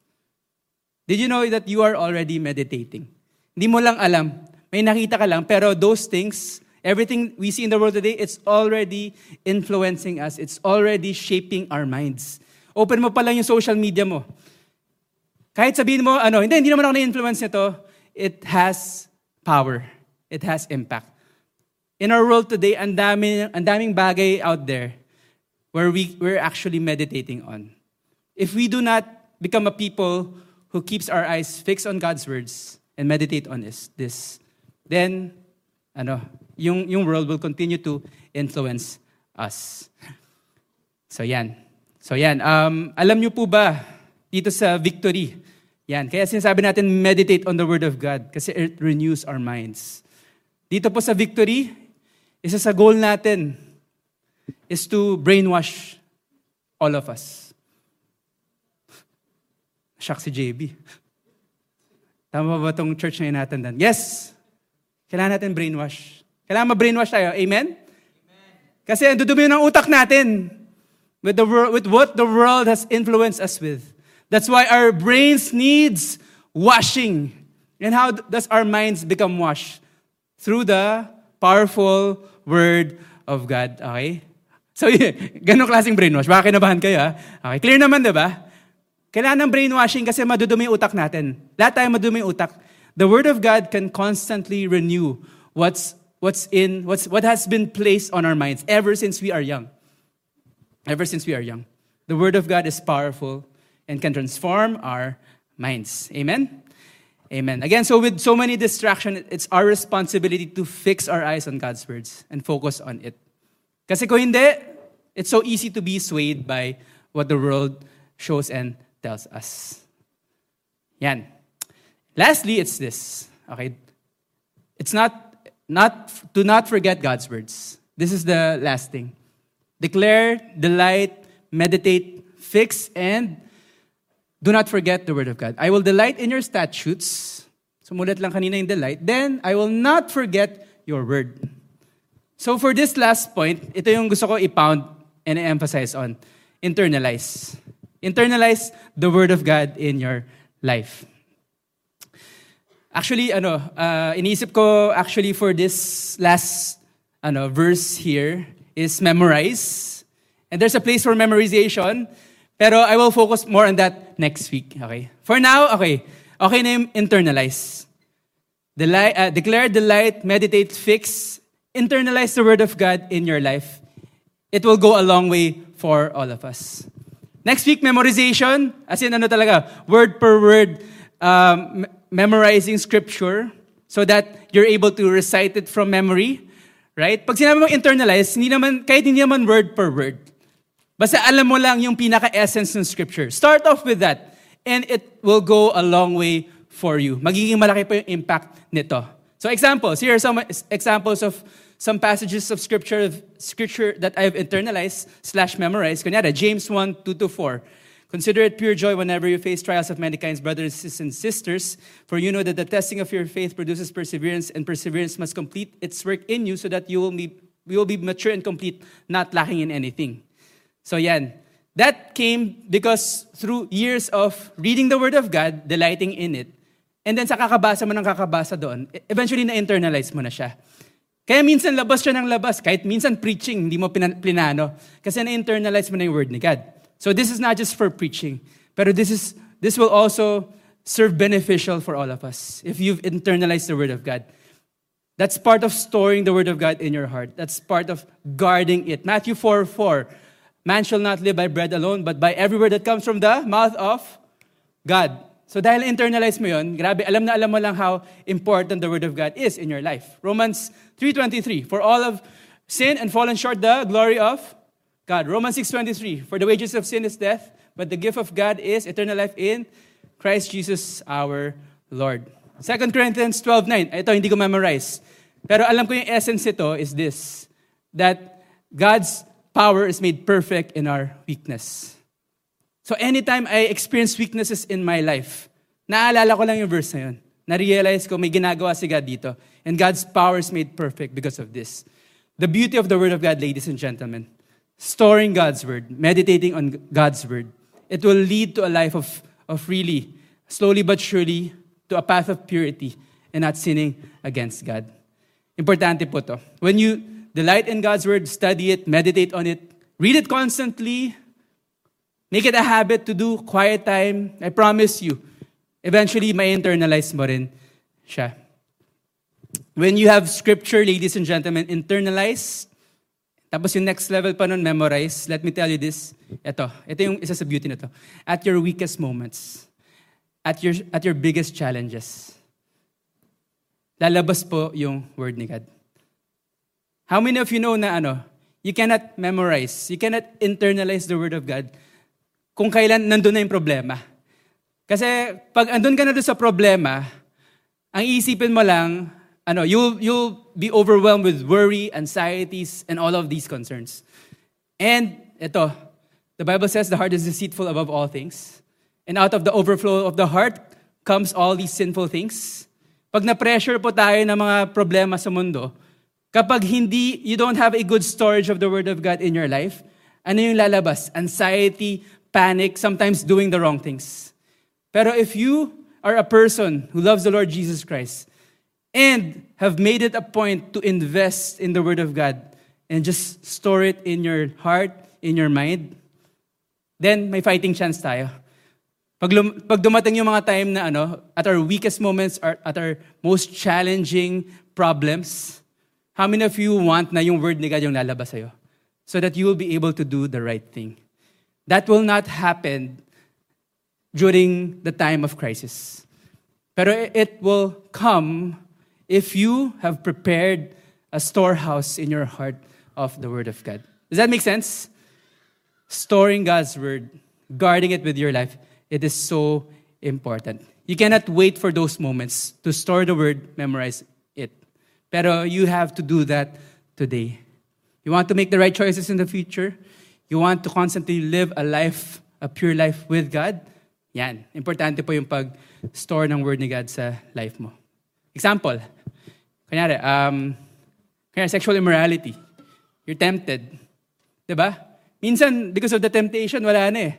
Did you know that you are already meditating? Hindi mo lang alam. May nakita ka lang, pero those things, everything we see in the world today, it's already influencing us. It's already shaping our minds. Open mo pa lang yung social media mo. Kahit sabihin mo, ano, hindi, hindi naman ako na-influence nito, it has power. It has impact. In our world today, ang, dami, ang daming bagay out there where we, we're actually meditating on. If we do not become a people who keeps our eyes fixed on God's words and meditate on this, this then ano, yung, yung world will continue to influence us. So yan. So yan. Um, alam niyo po ba, dito sa victory, yan. Kaya sinasabi natin, meditate on the Word of God kasi it renews our minds. Dito po sa victory, isa sa goal natin is to brainwash all of us. Shock si JB. Tama ba itong church na inatandan? Yes! Kailangan natin brainwash. Kailangan ma-brainwash tayo. Amen? Amen. Kasi ang dudumi ng utak natin with, the world, with what the world has influenced us with. That's why our brains needs washing. And how does our minds become washed? Through the powerful word of God. Okay? So, ganong klaseng brainwash. Baka kinabahan kayo, ha? Okay, clear naman, di ba? Kailangan ng brainwashing kasi madudumi utak natin. Lahat tayo madudumi utak. The Word of God can constantly renew what's, what's in, what's, what has been placed on our minds ever since we are young. Ever since we are young. The Word of God is powerful and can transform our minds. Amen? Amen. Again, so with so many distractions, it's our responsibility to fix our eyes on God's words and focus on it. Kasi kung hindi, it's so easy to be swayed by what the world shows and tells us. Yan. Lastly, it's this. Okay? It's not, not, do not forget God's words. This is the last thing. Declare, delight, meditate, fix, and do not forget the word of God. I will delight in your statutes. Sumulat lang kanina yung delight. Then, I will not forget your word. So for this last point, ito yung gusto ko i-pound and emphasize on. Internalize. Internalize the word of God in your life. Actually, ano, uh, iniisip ko actually for this last ano, verse here is memorize. And there's a place for memorization. Pero I will focus more on that next week. Okay? For now, okay. Okay na yung internalize. Delight, uh, declare, delight, meditate, fix. Internalize the Word of God in your life. It will go a long way for all of us. Next week, memorization. As in, ano talaga, word per word, um, memorizing scripture so that you're able to recite it from memory. Right? Pag sinabi mo internalize, hindi naman, kahit hindi naman word per word. Basta alam mo lang yung pinaka-essence ng scripture. Start off with that. And it will go a long way for you. Magiging malaki pa yung impact nito. So examples. Here are some examples of some passages of scripture, scripture that I've internalized slash memorized. Kunyari, James 1, 2 to 4. Consider it pure joy whenever you face trials of many kinds, brothers and sisters, for you know that the testing of your faith produces perseverance, and perseverance must complete its work in you so that you will be, you will be mature and complete, not lacking in anything. So yan. That came because through years of reading the Word of God, delighting in it, and then sa kakabasa mo ng kakabasa doon, eventually na-internalize mo na siya. Kaya minsan labas siya ng labas, kahit minsan preaching, hindi mo plinano. Kasi na-internalize mo na yung word ni God. So this is not just for preaching, pero this is this will also serve beneficial for all of us if you've internalized the word of God. That's part of storing the word of God in your heart. That's part of guarding it. Matthew 4 4. Man shall not live by bread alone, but by every word that comes from the mouth of God. So dahil internalize mo yun, grabe, alam na alam mo lang how important the Word of God is in your life. Romans 3.23, For all of sin and fallen short the glory of God. Romans 6.23, For the wages of sin is death, but the gift of God is eternal life in Christ Jesus our Lord. 2 Corinthians 12.9, ito hindi ko memorize. Pero alam ko yung essence ito is this, that God's power is made perfect in our weakness. So anytime I experience weaknesses in my life, naalala ko lang yung verse na yun. Na-realize ko may ginagawa si God dito. And God's power is made perfect because of this. The beauty of the Word of God, ladies and gentlemen, storing God's Word, meditating on God's Word, it will lead to a life of, of really, slowly but surely, to a path of purity and not sinning against God. Importante po to. When you delight in God's Word, study it, meditate on it, read it constantly, Make it a habit to do quiet time. I promise you, eventually may internalize mo rin siya. When you have scripture, ladies and gentlemen, internalize, tapos yung next level pa nun, memorize, let me tell you this. Ito, ito yung isa sa beauty na to. At your weakest moments, at your, at your biggest challenges, lalabas po yung word ni God. How many of you know na ano, you cannot memorize, you cannot internalize the word of God kung kailan nandun na yung problema. Kasi pag andun ka na doon sa problema, ang iisipin mo lang, ano, you'll, you'll be overwhelmed with worry, anxieties, and all of these concerns. And ito, the Bible says the heart is deceitful above all things. And out of the overflow of the heart comes all these sinful things. Pag na-pressure po tayo ng mga problema sa mundo, kapag hindi, you don't have a good storage of the Word of God in your life, ano yung lalabas? Anxiety, panic, sometimes doing the wrong things. Pero if you are a person who loves the Lord Jesus Christ and have made it a point to invest in the Word of God and just store it in your heart, in your mind, then may fighting chance tayo. Pag, lum- pag dumating yung mga time na ano, at our weakest moments, or at our most challenging problems, how many of you want na yung word ni God yung lalabas sa'yo? So that you will be able to do the right thing. That will not happen during the time of crisis. Pero it will come if you have prepared a storehouse in your heart of the Word of God. Does that make sense? Storing God's Word, guarding it with your life, it is so important. You cannot wait for those moments to store the Word, memorize it. Pero you have to do that today. You want to make the right choices in the future? You want to constantly live a life, a pure life with God? Yan. Importante po yung pag-store ng Word ni God sa life mo. Example. Kanyari, um, kanyari sexual immorality. You're tempted. ba? Diba? Minsan, because of the temptation, wala na eh.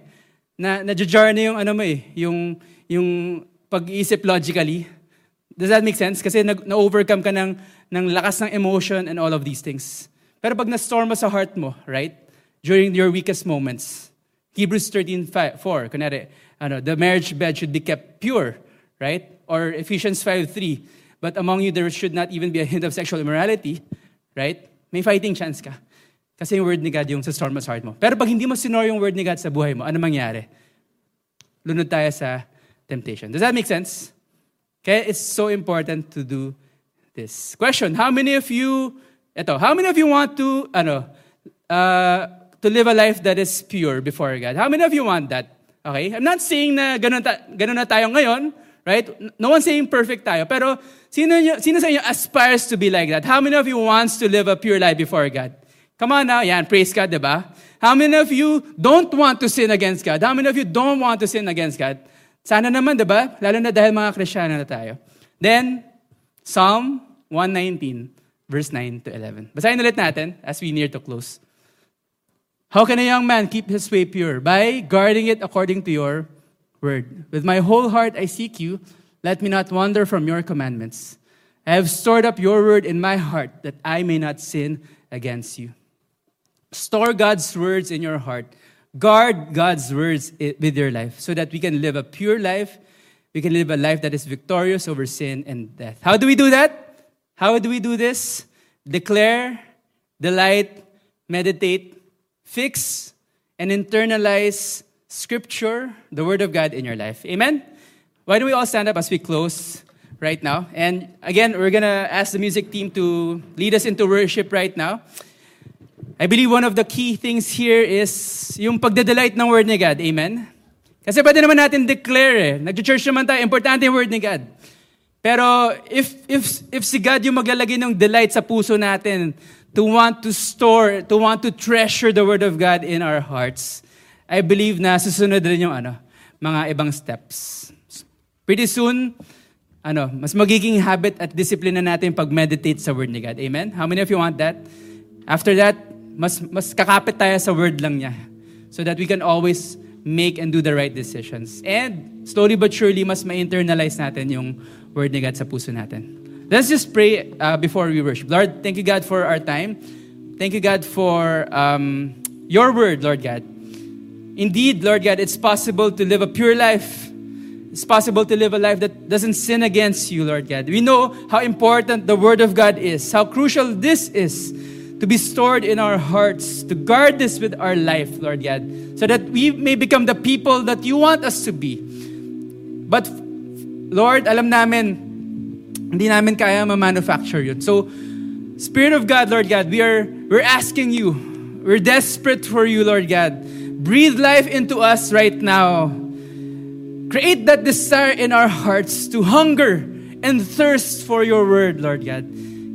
Na, na-jar na yung ano mo eh, yung, yung pag-iisip logically. Does that make sense? Kasi na-overcome ka ng, ng lakas ng emotion and all of these things. Pero pag na-store mo sa heart mo, right? During your weakest moments. Hebrews 13, 4, kunwari, ano, the marriage bed should be kept pure, right? Or Ephesians 5, 3, but among you there should not even be a hint of sexual immorality, right? May fighting chance ka. Kasi yung word ni God yung sa storm of heart mo. Pero pag hindi mo sinor yung word ni God sa buhay mo, ano mangyari? Lunod tayo sa temptation. Does that make sense? Okay, it's so important to do this. Question, how many of you, eto, how many of you want to, ano, uh, to live a life that is pure before God. How many of you want that? Okay? I'm not saying na ganun, ta- ganun na tayo ngayon, right? No one's saying perfect tayo. Pero sino, nyo, sino sa inyo aspires to be like that? How many of you wants to live a pure life before God? Come on now, yan, praise God, di ba? How many of you don't want to sin against God? How many of you don't want to sin against God? Sana naman, di ba? Lalo na dahil mga Kristiyano na tayo. Then, Psalm 119, verse 9 to 11. Basahin ulit natin as we near to close. How can a young man keep his way pure? By guarding it according to your word. With my whole heart I seek you. Let me not wander from your commandments. I have stored up your word in my heart that I may not sin against you. Store God's words in your heart. Guard God's words with your life so that we can live a pure life. We can live a life that is victorious over sin and death. How do we do that? How do we do this? Declare, delight, meditate, fix, and internalize Scripture, the Word of God in your life. Amen? Why don't we all stand up as we close right now? And again, we're going to ask the music team to lead us into worship right now. I believe one of the key things here is yung pagdedelight ng Word ni God. Amen? Kasi pwede naman natin declare eh. Nag-church naman tayo, importante yung Word ni God. Pero if, if, if si God yung maglalagay ng delight sa puso natin to want to store, to want to treasure the Word of God in our hearts, I believe na susunod rin yung ano, mga ibang steps. Pretty soon, ano, mas magiging habit at discipline na natin pag-meditate sa Word ni God. Amen? How many of you want that? After that, mas, mas kakapit tayo sa word lang niya. So that we can always make and do the right decisions. And slowly but surely, mas ma-internalize natin yung word ni God sa puso natin. Let's just pray uh, before we worship. Lord, thank you, God, for our time. Thank you, God, for um, your word, Lord God. Indeed, Lord God, it's possible to live a pure life. It's possible to live a life that doesn't sin against you, Lord God. We know how important the Word of God is, how crucial this is to be stored in our hearts, to guard this with our life, Lord God, so that we may become the people that you want us to be. But, Lord, alam namin, hindi namin kaya ma-manufacture yun. So, Spirit of God, Lord God, we are, we're asking you, we're desperate for you, Lord God. Breathe life into us right now. Create that desire in our hearts to hunger and thirst for your word, Lord God.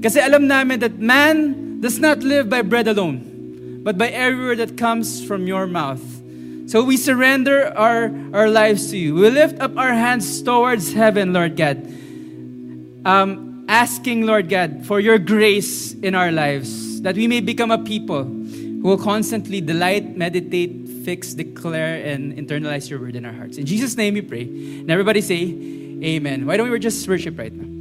Kasi alam namin that man does not live by bread alone, but by every word that comes from your mouth. So we surrender our, our lives to you. We lift up our hands towards heaven, Lord God, um, asking, Lord God, for your grace in our lives, that we may become a people who will constantly delight, meditate, fix, declare, and internalize your word in our hearts. In Jesus' name we pray. And everybody say, Amen. Why don't we just worship right now?